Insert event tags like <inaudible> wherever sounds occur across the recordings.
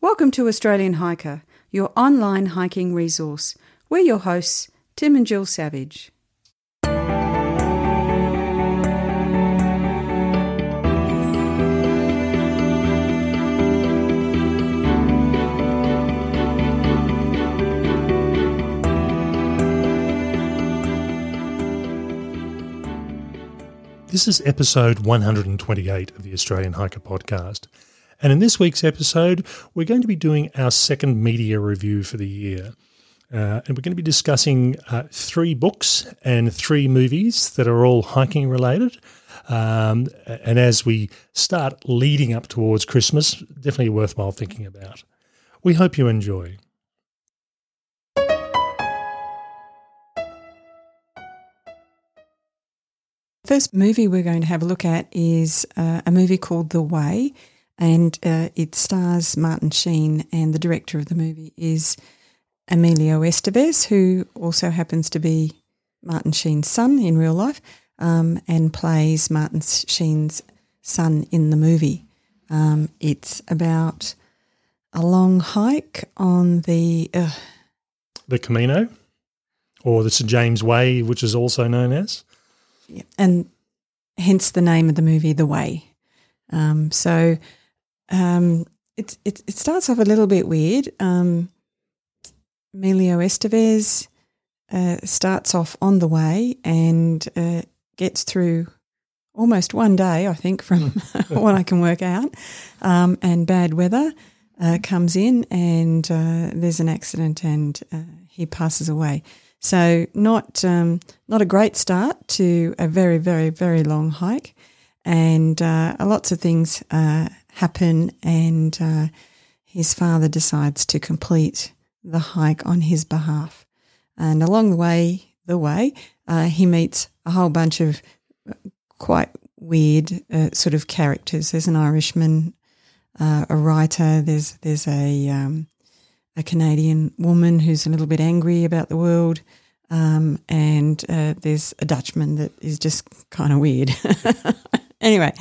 Welcome to Australian Hiker, your online hiking resource. We're your hosts, Tim and Jill Savage. This is episode 128 of the Australian Hiker Podcast. And in this week's episode, we're going to be doing our second media review for the year. Uh, and we're going to be discussing uh, three books and three movies that are all hiking related. Um, and as we start leading up towards Christmas, definitely worthwhile thinking about. We hope you enjoy. First movie we're going to have a look at is uh, a movie called The Way, and uh, it stars Martin Sheen, and the director of the movie is Emilio Estevez, who also happens to be Martin Sheen's son in real life, um, and plays Martin Sheen's son in the movie. Um, it's about a long hike on the uh, The Camino, or the St. James Way, which is also known as. Yeah, and hence the name of the movie, The Way. Um, so um, it, it, it starts off a little bit weird. Um, Emilio Estevez uh, starts off on the way and uh, gets through almost one day, I think, from <laughs> what I can work out. Um, and bad weather uh, comes in, and uh, there's an accident, and uh, he passes away. So not um, not a great start to a very very very long hike, and uh, lots of things uh, happen, and uh, his father decides to complete the hike on his behalf. And along the way, the way uh, he meets a whole bunch of uh, quite weird uh, sort of characters. There's an Irishman, a writer. There's there's a um, a Canadian woman who's a little bit angry about the world. Um, and uh, there's a Dutchman that is just kind of weird. <laughs> anyway,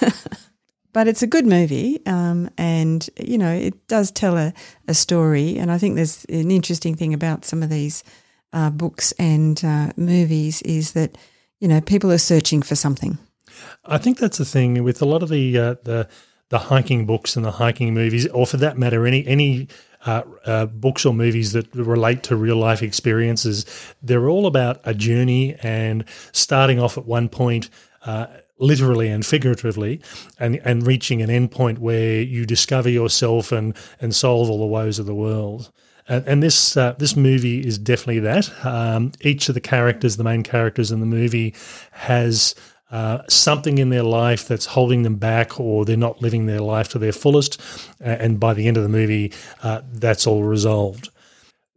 <laughs> but it's a good movie, um, and you know it does tell a, a story. And I think there's an interesting thing about some of these uh, books and uh, movies is that you know people are searching for something. I think that's the thing with a lot of the uh, the the hiking books and the hiking movies, or for that matter, any any uh, uh, books or movies that relate to real life experiences, they're all about a journey and starting off at one point. Uh, literally and figuratively, and, and reaching an endpoint where you discover yourself and, and solve all the woes of the world. And, and this uh, this movie is definitely that. Um, each of the characters, the main characters in the movie, has uh, something in their life that's holding them back or they're not living their life to their fullest. And by the end of the movie, uh, that's all resolved.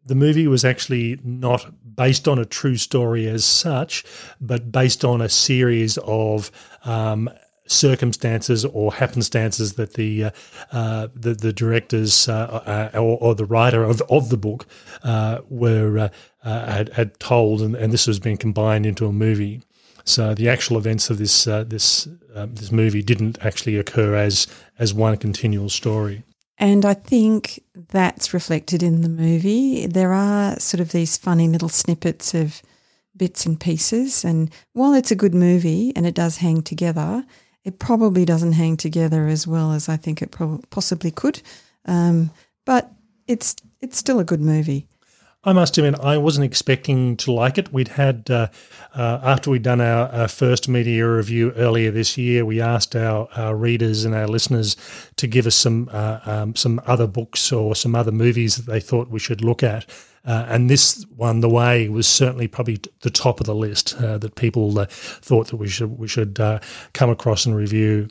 The movie was actually not based on a true story as such, but based on a series of um, circumstances or happenstances that the uh, uh, the, the, directors uh, uh, or, or, the writer of, of the book uh, were uh, had, had, told, and, and, this has been combined into a movie. So the actual events of this this this movie didn't actually occur as as one continual story. And I think that's reflected in the movie. There are sort of these funny little snippets of bits and pieces. And while it's a good movie and it does hang together, it probably doesn't hang together as well as I think it pro- possibly could. Um, but it's it's still a good movie. I must admit, I wasn't expecting to like it. We'd had, uh, uh, after we'd done our, our, first media review earlier this year, we asked our, our readers and our listeners to give us some uh, um, some other books or some other movies that they thought we should look at. Uh, and this one, The Way, was certainly probably the top of the list uh, that people uh, thought that we should we should come across and review.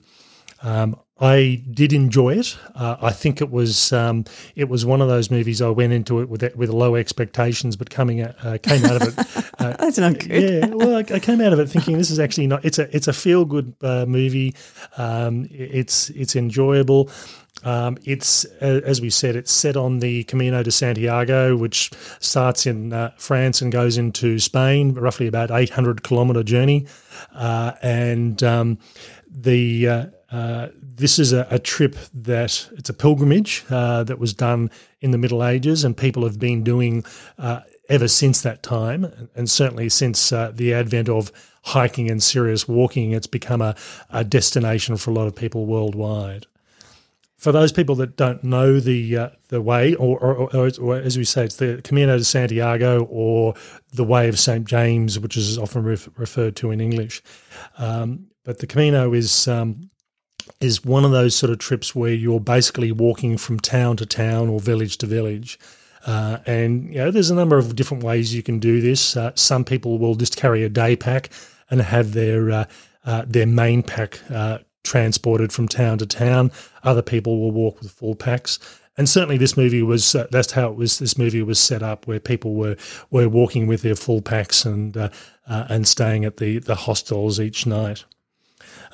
Um, I did enjoy it. Uh, I think it was um, it was one of those movies I went into it with with low expectations, but coming out, uh, came out of it. <laughs> Uh, That's not good. Yeah, well, I, I, came out of it thinking this is actually not. It's a it's a feel good uh, movie. Um, it's it's enjoyable. Um, it's as we said, it's set on the Camino de Santiago, which starts in uh, France and goes into Spain, roughly about eight hundred kilometer journey, uh, and um, the uh, this is a, a, trip that it's a pilgrimage uh, that was done in the Middle Ages, and people have been doing uh, ever since that time, and certainly since uh, the advent of hiking and serious walking, it's become a, a destination for a lot of people worldwide for those people that don't know the uh, the way, or, or, or, or, as we say, it's the Camino de Santiago or the Way of St James, which is often ref- referred to in English. Um, but the Camino is um, is one of those sort of trips where you're basically walking from town to town or village to village. Uh, and you know, there's a number of different ways you can do this. Uh, some people will just carry a day pack and have their uh, uh their main pack uh, transported from town to town. Other people will walk with full packs. And certainly, this movie was uh, that's how it was. This movie was set up where people were were walking with their full packs and and staying at the the hostels each night.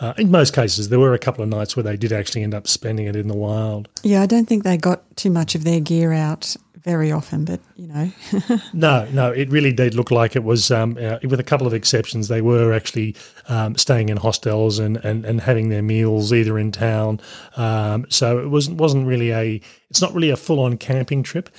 Uh, in most cases, there were a couple of nights where they did actually end up spending it in the wild. Yeah, I don't think they got too much of their gear out very often, but you know. <laughs> no, no, it really did look like it was, um, uh, with a couple of exceptions, they were actually um, staying in hostels and, and, and having their meals either in town. Um, so it wasn't wasn't really a it's not really a full on camping trip.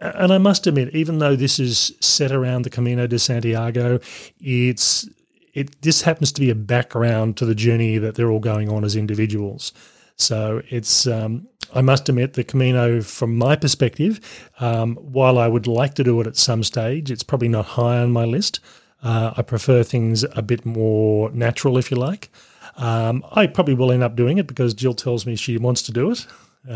And I must admit, even though this is set around the Camino de Santiago, it's it this happens to be a background to the journey that they're all going on as individuals. So it's um, I must admit, the Camino, from my perspective, um, while I would like to do it at some stage, it's probably not high on my list. Uh, I prefer things a bit more natural, if you like. Um, I probably will end up doing it because Jill tells me she wants to do it. <laughs>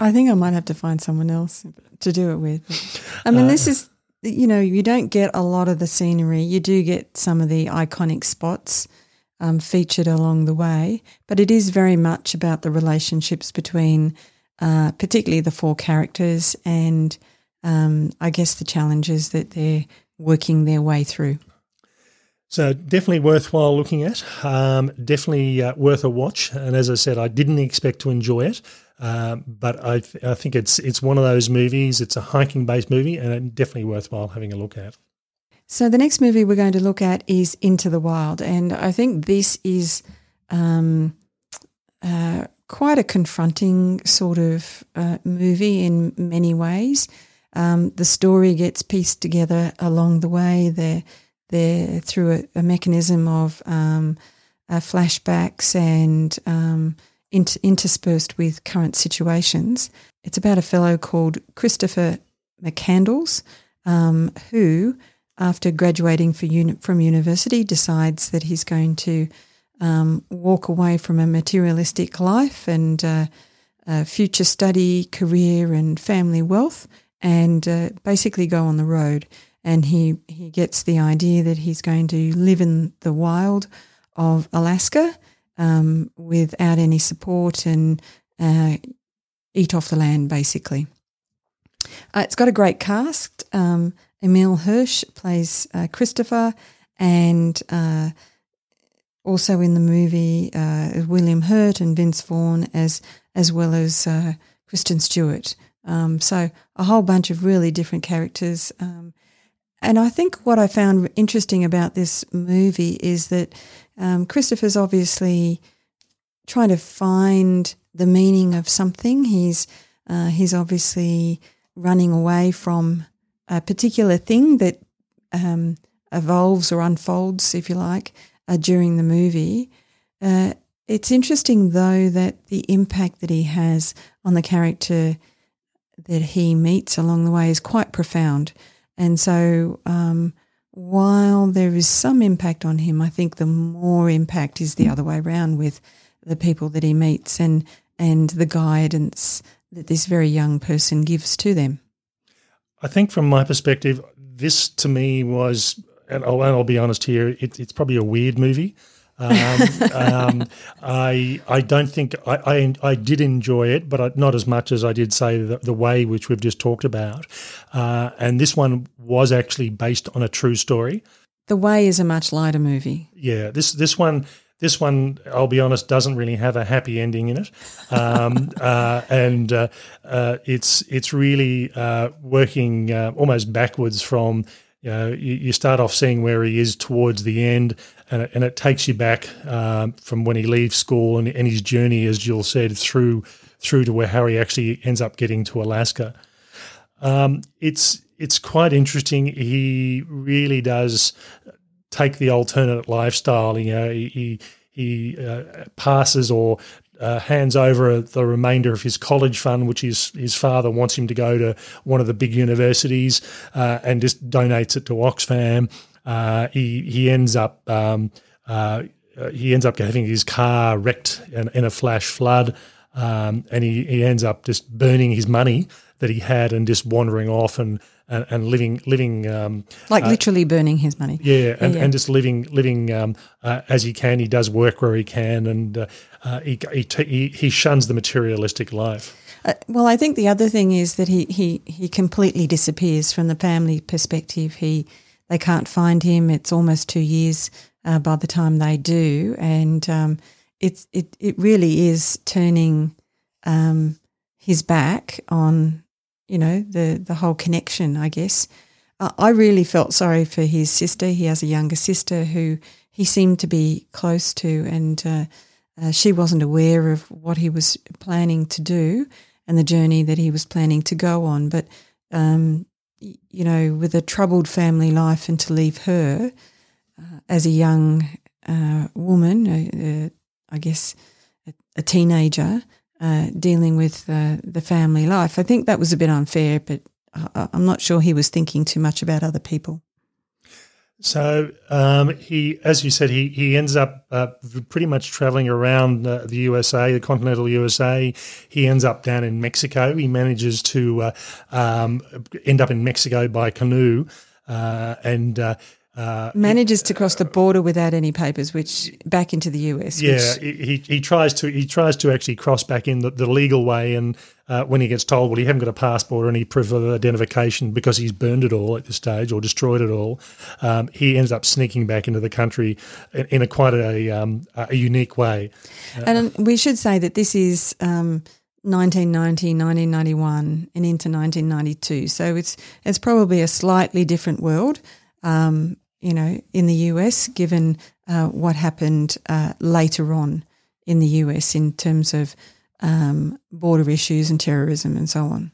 I think I might have to find someone else to do it with. I mean, uh, this is, you know, you don't get a lot of the scenery. You do get some of the iconic spots um, featured along the way, but it is very much about the relationships between uh, particularly the four characters, and um, I guess the challenges that they're working their way through. So definitely worthwhile looking at. Um, definitely uh, worth a watch. And as I said, I didn't expect to enjoy it, um, but I, th- I think it's it's one of those movies. It's a hiking based movie, and definitely worthwhile having a look at. So the next movie we're going to look at is Into the Wild, and I think this is um, uh, quite a confronting sort of uh, movie in many ways. Um, the story gets pieced together along the way. They're, they're through a, a mechanism of um, uh, flashbacks and um, inter- interspersed with current situations. It's about a fellow called Christopher McCandless, um, who, after graduating uni- from university, decides that he's going to um, walk away from a materialistic life and uh, future study, career, and family wealth, and uh, basically go on the road. And he, he gets the idea that he's going to live in the wild of Alaska um, without any support and uh, eat off the land, basically. Uh, it's got a great cast. Um, Emile Hirsch plays uh, Christopher, and also in the movie uh, William Hurt and Vince Vaughn as as well as uh, Kristen Stewart. Um, so a whole bunch of really different characters. Um, and I think what I found interesting about this movie is that um, Christopher's obviously trying to find the meaning of something. He's uh, he's obviously running away from a particular thing that um, evolves or unfolds, if you like, uh, during the movie. Uh, it's interesting, though, that the impact that he has on the character that he meets along the way is quite profound. And so, um, while there is some impact on him, I think the more impact is the other way around with the people that he meets and and the guidance that this very young person gives to them. I think, from my perspective, this to me was and I'll, and I'll be honest here, it, it's probably a weird movie. Um, um, I I don't think I, I, I did enjoy it, but I, not as much as I did say the, the way which we've just talked about. Uh, and this one was actually based on a true story. The Way is a much lighter movie. Yeah, this this one this one, I'll be honest, doesn't really have a happy ending in it, um, <laughs> uh, and uh, uh, it's it's really uh, working uh, almost backwards from you know, you, you, start off seeing where he is towards the end, and it, and it takes you back um, from when he leaves school and, and his journey, as Jill said, through through to where he actually ends up getting to Alaska. Um, it's it's quite interesting. He really does take the alternate lifestyle. You know, he he uh, passes or uh, hands over the remainder of his college fund, which his his father wants him to go to one of the big universities, uh, and just donates it to Oxfam. Uh, he he ends up um, uh, he ends up having his car wrecked in, in a flash flood, um, and he, he ends up just burning his money that he had and just wandering off and and, and living living um, like uh, literally burning his money. Yeah, and, yeah, yeah. and just living living um, uh, as he can. He does work where he can, and uh, uh he, he he shuns the materialistic life. Uh, well, I think the other thing is that he, he he completely disappears from the family perspective. He they can't find him. It's almost two years uh, by the time they do, and um, it's it it really is turning um, his back on you know, the, the whole connection, I guess. Uh, I really felt sorry for his sister. He has a younger sister who he seemed to be close to, and uh, uh, she wasn't aware of what he was planning to do and the journey that he was planning to go on. But, um, you know, with a troubled family life and to leave her uh, as a young uh, woman, I guess a, a teenager, uh, dealing with uh, the family life. I think that was a bit unfair, but I, am not sure he was thinking too much about other people. So um, he, as you said, he he ends up uh, pretty much traveling around uh, the USA, the continental USA. He ends up down in Mexico. He manages to uh, um, end up in Mexico by canoe, uh, and uh, manages to cross the border without any papers, which back into the US. Yeah, he, he tries to he tries to actually cross back in the, the legal way, and uh, when he gets told, well, you haven't got a passport or any proof of identification because he's burned it all at this stage or destroyed it all, um, he ends up sneaking back into the country in, in a quite a, um, a unique way. Uh, and we should say that this is. Um, 1990, 1991, and into 1992. So it's it's probably a slightly different world. Um, you know, in the US, given uh, what happened uh, later on in the US in terms of um, border issues and terrorism and so on.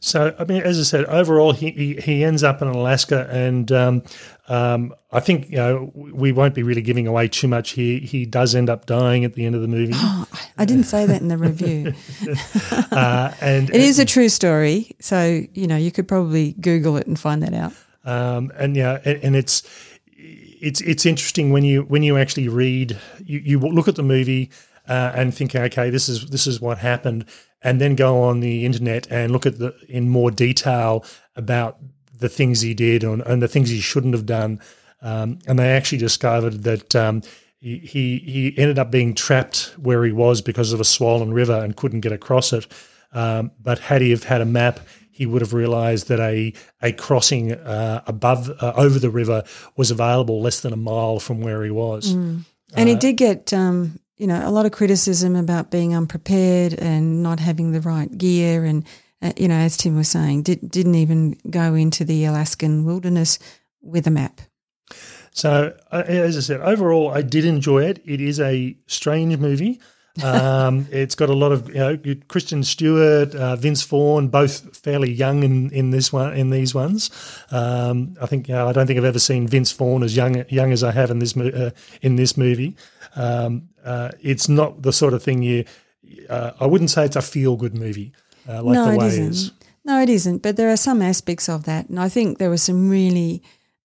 So, I mean, as I said, overall, he, he, he ends up in Alaska, and um, um, I think you know we won't be really giving away too much here. He does end up dying at the end of the movie. <gasps> Oh, I didn't say that in the review. <laughs> uh, and it is a true story, so you know you could probably Google it and find that out. Um, and yeah, and, and it's it's it's interesting when you when you actually read you, you look at the movie uh, and think okay this is this is what happened and then go on the internet and look at the in more detail about the things he did and, and the things he shouldn't have done. Um, and they actually discovered that um, he, he ended up being trapped where he was because of a swollen river and couldn't get across it. Um, but had he have had a map he would have realised that a a crossing uh, above uh, over the river was available less than a mile from where he was. Mm. And uh, he did get um, you know a lot of criticism about being unprepared and not having the right gear, and uh, you know as Tim was saying, did, didn't even go into the Alaskan wilderness with a map. So, uh, as I said, overall, I did enjoy it. It is a strange movie. Um, it's got a lot of you know Kristen Stewart, uh, Vince Vaughn, both fairly young in, in this one in these ones. Um, I think you know, I don't think I've ever seen Vince Vaughn as young young as I have in this uh, in this movie. Um, uh, it's not the sort of thing you. Uh, I wouldn't say it's a feel good movie uh, like no, the way it is. No, it isn't. But there are some aspects of that, and I think there were some really.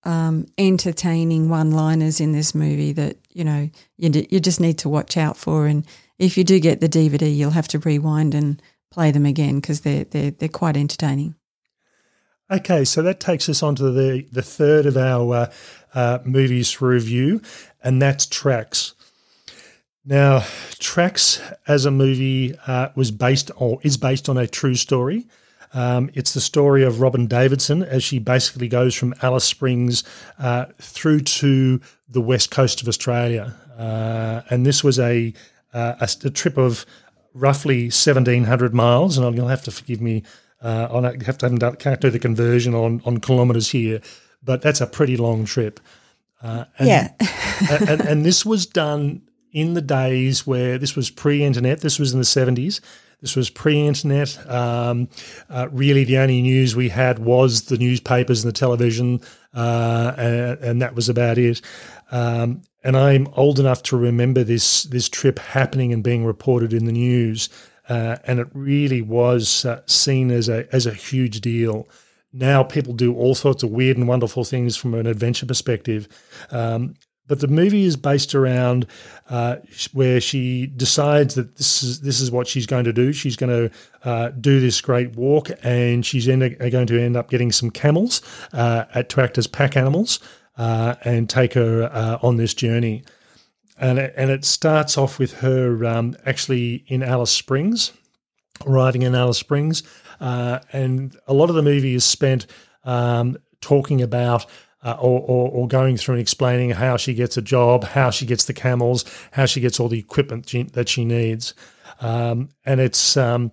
Um, entertaining one-liners in this movie that you know you, d- you just need to watch out for, and if you do get the DVD, you'll have to rewind and play them again because they're, they're, they're quite entertaining. Okay, so that takes us on to the, the third of our uh, uh, movies review, and that's Tracks. Now, Tracks as a movie uh, was based or is based on a true story. Um, it's the story of Robyn Davidson as she basically goes from Alice Springs uh, through to the west coast of Australia, uh, and this was a uh, a, a, trip of roughly 1,700 miles, and you'll have to forgive me. Uh, on have to have can't do the conversion on on kilometres here, but that's a pretty long trip. Uh, and, yeah, <laughs> and, and, and this was done in the days where this was pre-internet. This was in the seventies. This was pre-internet. Um, uh, really, the only news we had was the newspapers and the television, uh, and, and, that was about it. Um, and I'm old enough to remember this this trip happening and being reported in the news, uh, and it really was uh, seen as a as a huge deal. Now people do all sorts of weird and wonderful things from an adventure perspective. Um, but the movie is based around uh, where she decides that this is this is what she's going to do. She's going to uh, do this great walk, and she's end, going to end up getting some camels uh, to act as pack animals uh, and take her uh, on this journey. And it, and it starts off with her um, actually in Alice Springs, arriving in Alice Springs, uh, and a lot of the movie is spent um, talking about. Uh, or, or, or, going through and explaining how she gets a job, how she gets the camels, how she gets all the equipment she, that she needs. Um, and it's, um,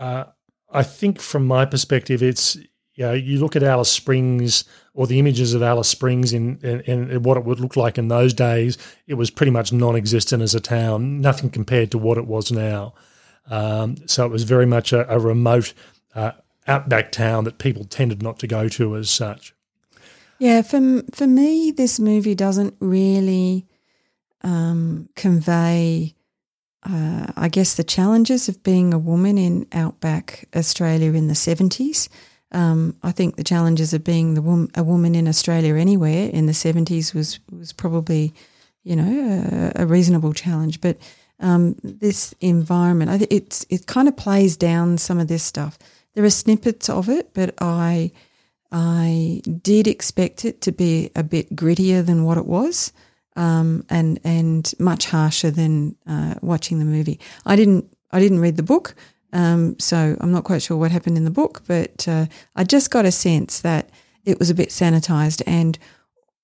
uh, I think from my perspective, it's, you know, you look at Alice Springs or the images of Alice Springs in, in, in, what it would look like in those days, it was pretty much non-existent as a town, nothing compared to what it was now. Um, so it was very much a, a remote uh, outback town that people tended not to go to as such. Yeah, for for me, this movie doesn't really um, convey, uh, I guess, the challenges of being a woman in outback Australia in the seventies. Um, I think the challenges of being the wom- a woman in Australia anywhere in the 70s was was probably, you know, a, a reasonable challenge. But um, this environment, I it's it kind of plays down some of this stuff. There are snippets of it, but I I did expect it to be a bit grittier than what it was. Um, and and much harsher than uh, watching the movie. I didn't I didn't read the book, um, so I'm not quite sure what happened in the book, but uh, I just got a sense that it was a bit sanitized. And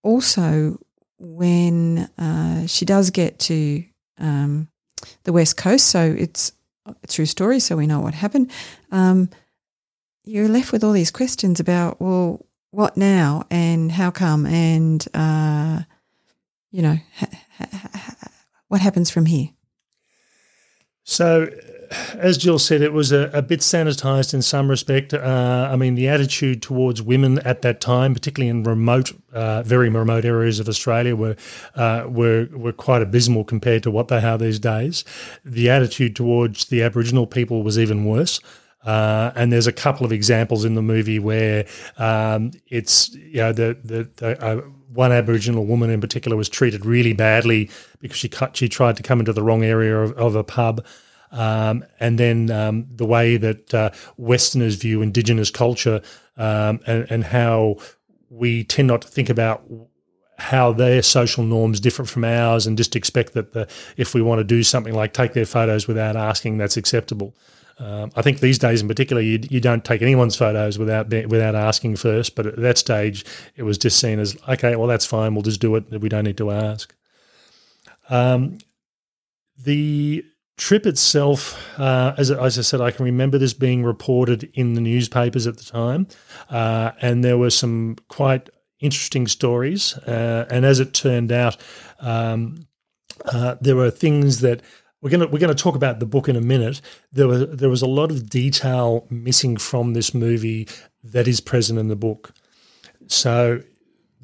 also, when uh, she does get to um, the West Coast, so it's a true story, so we know what happened, um, you're left with all these questions about, well, what now and how come and, uh, you know, ha- ha- ha- what happens from here? So as Jill said, it was a, a bit sanitized in some respect. Uh, I mean, the attitude towards women at that time, particularly in remote, uh, very remote areas of Australia, were uh, were were quite abysmal compared to what they are these days. The attitude towards the Aboriginal people was even worse. Uh, and there's a couple of examples in the movie where um, it's you know the the, the uh, one Aboriginal woman in particular was treated really badly because she cut, she tried to come into the wrong area of, of a pub. Um, and then um, the way that uh, Westerners view Indigenous culture um, and, and, how we tend not to think about how their social norms differ from ours and just expect that the, if we want to do something like take their photos without asking, that's acceptable. Um, I think these days, in particular, you, you don't take anyone's photos without without asking first. But at that stage, it was just seen as okay, well, that's fine. We'll just do it. We don't need to ask. Um, the trip itself, uh, as, as, I said, I can remember this being reported in the newspapers at the time, uh, and there were some quite interesting stories. Uh, and as it turned out, um, uh, there were things that we're going to we're going to talk about the book in a minute. There was there was a lot of detail missing from this movie that is present in the book. So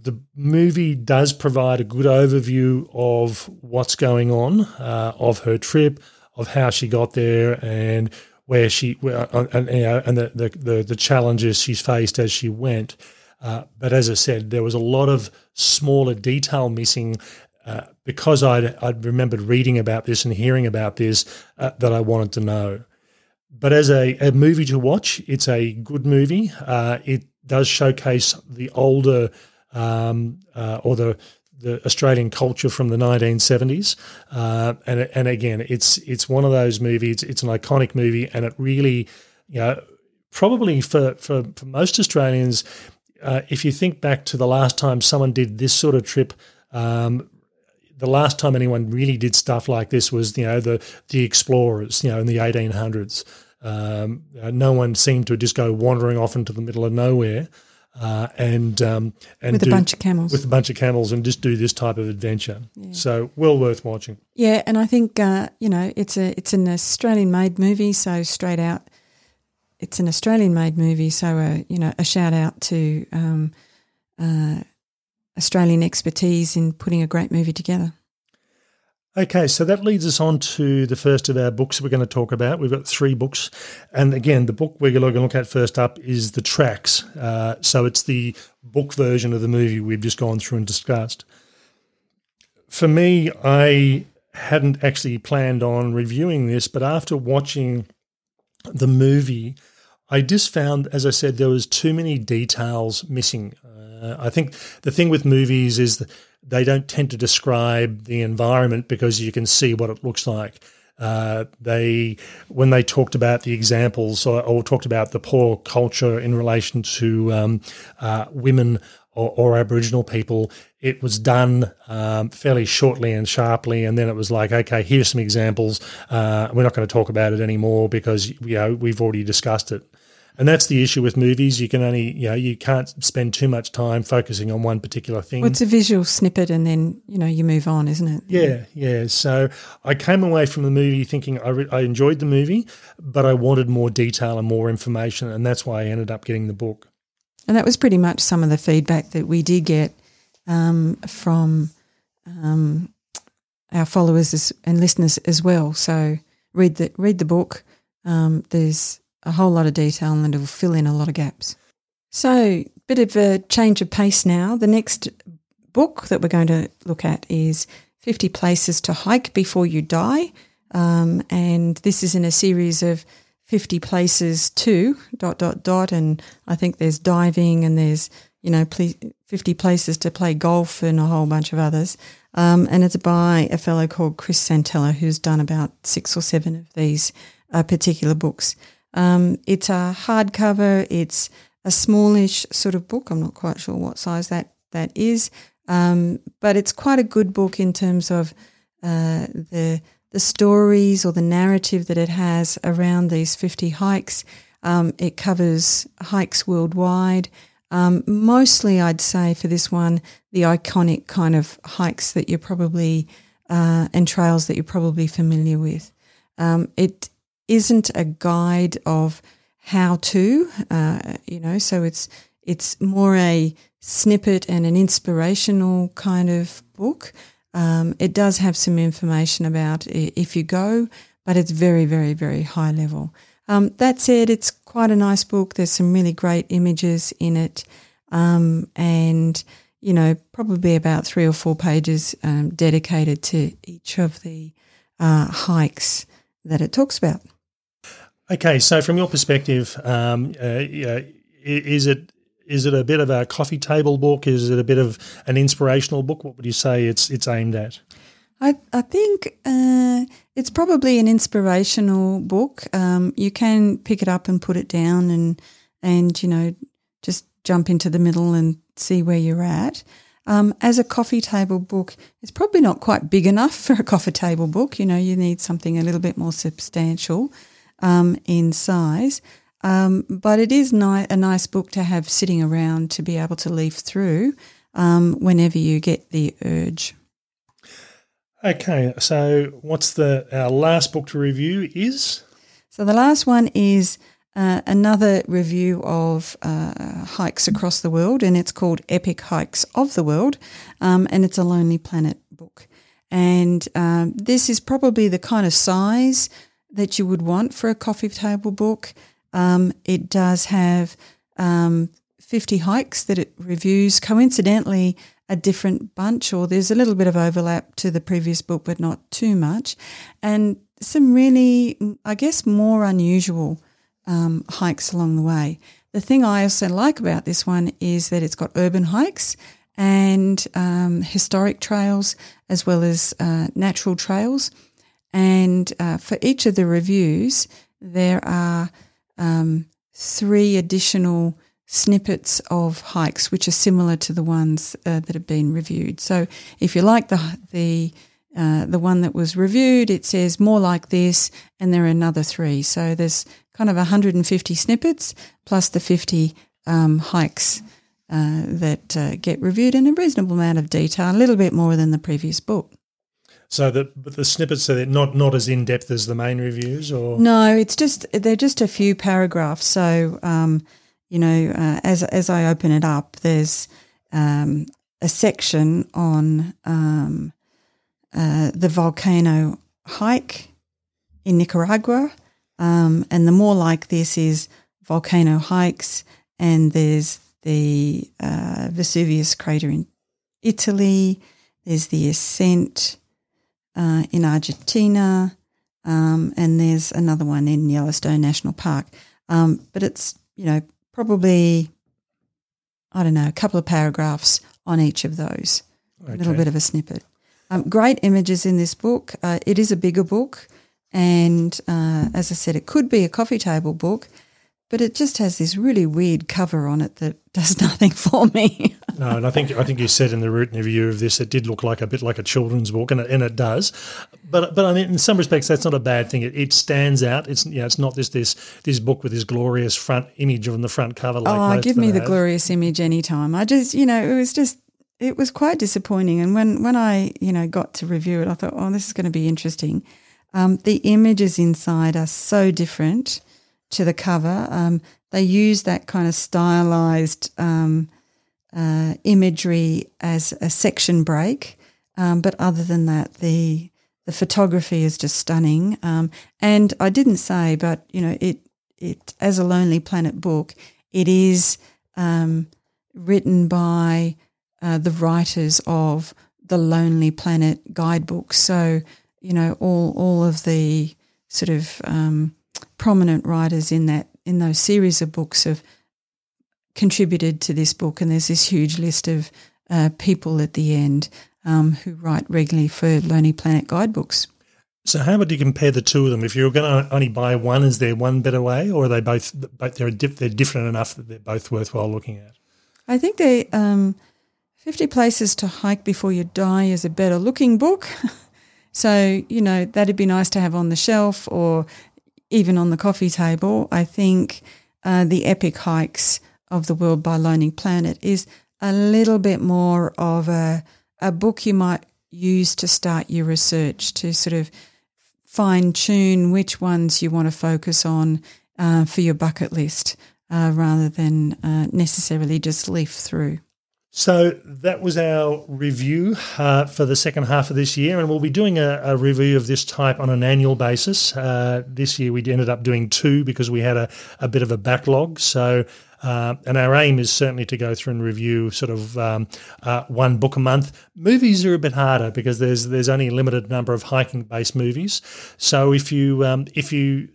the movie does provide a good overview of what's going on uh, of her trip, of how she got there, and where she uh, and, and the, the, the challenges she's faced as she went. Uh, but as I said, there was a lot of smaller detail missing uh, because I'd, I'd remembered reading about this and hearing about this uh, that I wanted to know. But as a, a, movie to watch, it's a good movie. Uh, it does showcase the older um, uh, or the the Australian culture from the 1970s, uh, and and again, it's it's one of those movies. It's an iconic movie, and it really, you know, probably for for, for most Australians, uh, if you think back to the last time someone did this sort of trip, um, the last time anyone really did stuff like this was, you know, the the explorers, you know, in the 1800s. Um, no one seemed to just go wandering off into the middle of nowhere. Uh, and um, and with do, a bunch of camels. with a bunch of camels and just do this type of adventure. So well worth watching. Yeah, and I think uh, you know it's a it's an Australian made movie, so straight out, it's an Australian made movie. So uh, you know a shout out to um, uh, Australian expertise in putting a great movie together. Okay, so that leads us on to the first of our books we're going to talk about. We've got three books. And again, the book we're going to look at first up is The Tracks. Uh, so it's the book version of the movie we've just gone through and discussed. For me, I hadn't actually planned on reviewing this, but after watching the movie, I just found, as I said, there was too many details missing. Uh, I think the thing with movies is that they don't tend to describe the environment because you can see what it looks like. Uh, they, when they talked about the examples or, or, talked about the poor culture in relation to um, uh, women or, or, Aboriginal people, it was done um, fairly shortly and sharply, and then it was like, okay, here's some examples. Uh, we're not going to talk about it anymore because you know we've already discussed it. And that's the issue with movies. You can only, you know, you can't spend too much time focusing on one particular thing. Well, it's a visual snippet and then, you know, you move on, isn't it? Yeah, yeah. So I came away from the movie thinking I, re- I enjoyed the movie, but I wanted more detail and more information. And that's why I ended up getting the book. And that was pretty much some of the feedback that we did get um, from um, our followers and listeners as well. So read the read the book. Um, there's a whole lot of detail and it'll fill in a lot of gaps. So, bit of a change of pace now. The next book that we're going to look at is 50 Places to Hike Before You Die. Um, and this is in a series of 50 places to dot, dot, dot. And I think there's diving and there's, you know, 50 places to play golf and a whole bunch of others. Um, and it's by a fellow called Chris Santella, who's done about six or seven of these uh, particular books. Um, it's a hardcover. It's a smallish sort of book. I'm not quite sure what size that that is, um, but it's quite a good book in terms of uh, the the stories or the narrative that it has around these 50 hikes. Um, it covers hikes worldwide. Um, mostly, I'd say for this one, the iconic kind of hikes that you're probably uh, and trails that you're probably familiar with. Um, it isn't a guide of how to, uh, you know, so it's it's more a snippet and an inspirational kind of book. Um, it does have some information about if you go, but it's very, very, very high level. Um, that said, it's quite a nice book. There's some really great images in it, um, and you know, probably about three or four pages um, dedicated to each of the uh, hikes that it talks about. Okay, so from your perspective, um, uh, is it is it a bit of a coffee table book? Is it a bit of an inspirational book? What would you say it's it's aimed at? I I think uh, it's probably an inspirational book. Um, you can pick it up and put it down, and and you know just jump into the middle and see where you're at. Um, as a coffee table book, it's probably not quite big enough <laughs> for a coffee table book. You know, you need something a little bit more substantial um, in size. Um, but it is ni- a nice book to have sitting around to be able to leaf through um, whenever you get the urge. Okay, so what's the our last book to review is? So the last one is uh, another review of uh, hikes across the world, and it's called Epic Hikes of the World, um, and it's a Lonely Planet book. And um, this is probably the kind of size that you would want for a coffee table book. Um, it does have um, 50 hikes that it reviews. Coincidentally, a different bunch, or there's a little bit of overlap to the previous book, but not too much. And some really, I guess, more unusual um, hikes along the way. The thing I also like about this one is that it's got urban hikes and um, historic trails as well as uh, natural trails. And uh, for each of the reviews, there are um, three additional snippets of hikes which are similar to the ones uh, that have been reviewed. So if you like the the uh, the one that was reviewed, it says more like this, and there are another three. So there's kind of 150 snippets plus the 50 um, hikes uh, that uh, get reviewed in a reasonable amount of detail, a little bit more than the previous book. So the the snippets are not not as in depth as the main reviews, or no, it's just they're just a few paragraphs. So um, you know, uh, as as I open it up, there's um, a section on um, uh, the volcano hike in Nicaragua, um, and the more like this is volcano hikes, and there's the uh, Vesuvius crater in Italy. There's the ascent uh, in Argentina, um, and there's another one in Yellowstone National Park. Um, but it's you know probably I don't know a couple of paragraphs on each of those, okay. a little bit of a snippet. Um, great images in this book. Uh, it is a bigger book, and uh, as I said, it could be a coffee table book, but it just has this really weird cover on it that <laughs> does nothing for me. no, and I think I think you said in the written review of this, it did look like a bit like a children's book, and it, and it does. But but I mean, in some respects, that's not a bad thing. It, it stands out. It's you know, it's not this this this book with this glorious front image on the front cover. Like oh, give me the glorious image anytime. I just you know, it was just it was quite disappointing. And when, when I, you know, got to review it, I thought, oh, this is going to be interesting. Um, the images inside are so different to the cover. Um, they use that kind of stylized um, uh, imagery as a section break. Um, but other than that, the the photography is just stunning. Um, and I didn't say, but you know, it it as a Lonely Planet book, it is um, written by uh, the writers of the Lonely Planet guidebook. So, you know, all all of the sort of um, prominent writers in that in those series of books have contributed to this book, and there's this huge list of uh, people at the end um, who write regularly for Lonely Planet guidebooks. So, how would you compare the two of them? If you're going to only buy one, is there one better way, or are they both? Both they're they're different enough that they're both worthwhile looking at. I think they um, 50 Places to Hike Before You Die is a better looking book. <laughs> so, you know, that'd be nice to have on the shelf or even on the coffee table. I think uh, The Epic Hikes of the World by Lonely Planet is a little bit more of a, a book you might use to start your research, to sort of fine tune which ones you want to focus on uh, for your bucket list uh, rather than uh, necessarily just leaf through. So that was our review uh, for the second half of this year, and we'll be doing a, a review of this type on an annual basis. Uh, this year we ended up doing two because we had a, a bit of a backlog. So, uh, and our aim is certainly to go through and review sort of um, uh, one book a month. Movies are a bit harder because there's there's only a limited number of hiking based movies. So if you um, if you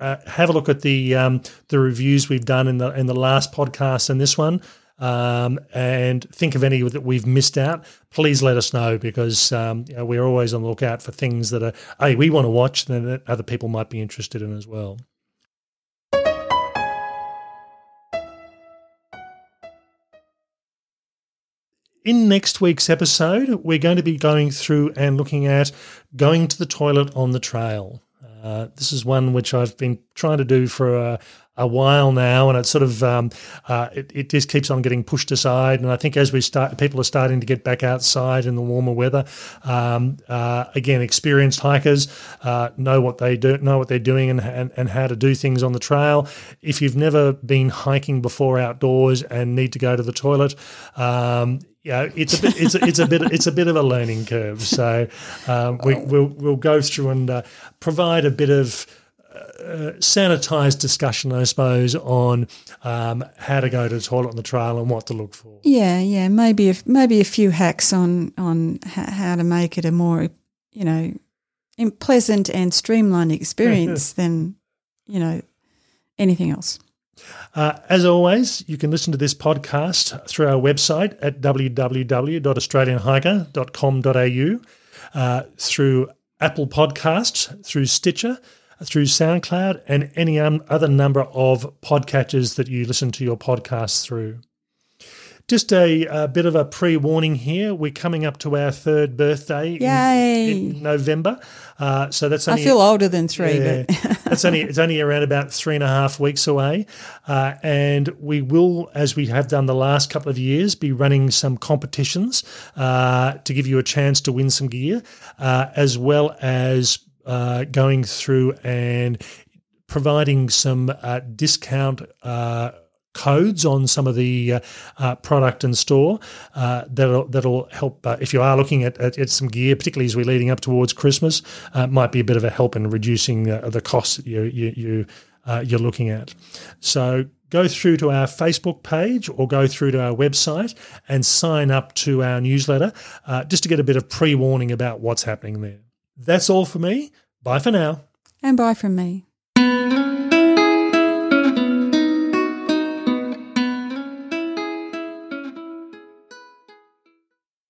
uh, have a look at the um, the reviews we've done in the in the last podcast and this one um, and think of any that we've missed out, please let us know because um, you know, we're always on the lookout for things that are, hey, we want to watch and that other people might be interested in as well. In next week's episode, we're going to be going through and looking at going to the toilet on the trail. Uh, this is one which I've been trying to do for a, a while now, and it sort of um, uh, it, it, just keeps on getting pushed aside. And I think as we start, people are starting to get back outside in the warmer weather. Um, uh, again, experienced hikers uh, know what they do, know what they're doing, and, and, and how to do things on the trail. If you've never been hiking before outdoors and need to go to the toilet. Um, yeah, it's a bit, it's a, it's a bit, it's a bit of a learning curve. So um, we, will we'll go through and uh, provide a bit of uh, sanitized discussion, I suppose, on um, how to go to the toilet on the trail and what to look for. Yeah, yeah, maybe a, maybe a few hacks on on how to make it a more, you know, pleasant and streamlined experience <laughs> than, you know, anything else. Uh, as always, you can listen to this podcast through our website at www.australianhiker.com.au, uh, through Apple Podcasts, through Stitcher, through SoundCloud, and any other number of podcatchers that you listen to your podcasts through. just a, a bit of a pre warning here. We're coming up to our third birthday in- Yay. in, November. Uh, so that's I only feel older than three, yeah, but <laughs> that's only it's only around about three and a half weeks away, uh, and we will, as we have done the last couple of years, be running some competitions uh, to give you a chance to win some gear, uh, as well as uh, going through and providing some uh, discount. Uh, codes on some of the uh, uh, product and store uh, that'll that'll help uh, if you are looking at, at, at some gear, particularly as we're leading up towards Christmas, uh, might be a bit of a help in reducing the costs that you you, you you're looking at. So go through to our Facebook page or go through to our website and sign up to our newsletter just to get a bit of pre warning about what's happening there. That's all for me. Bye for now. and bye from me.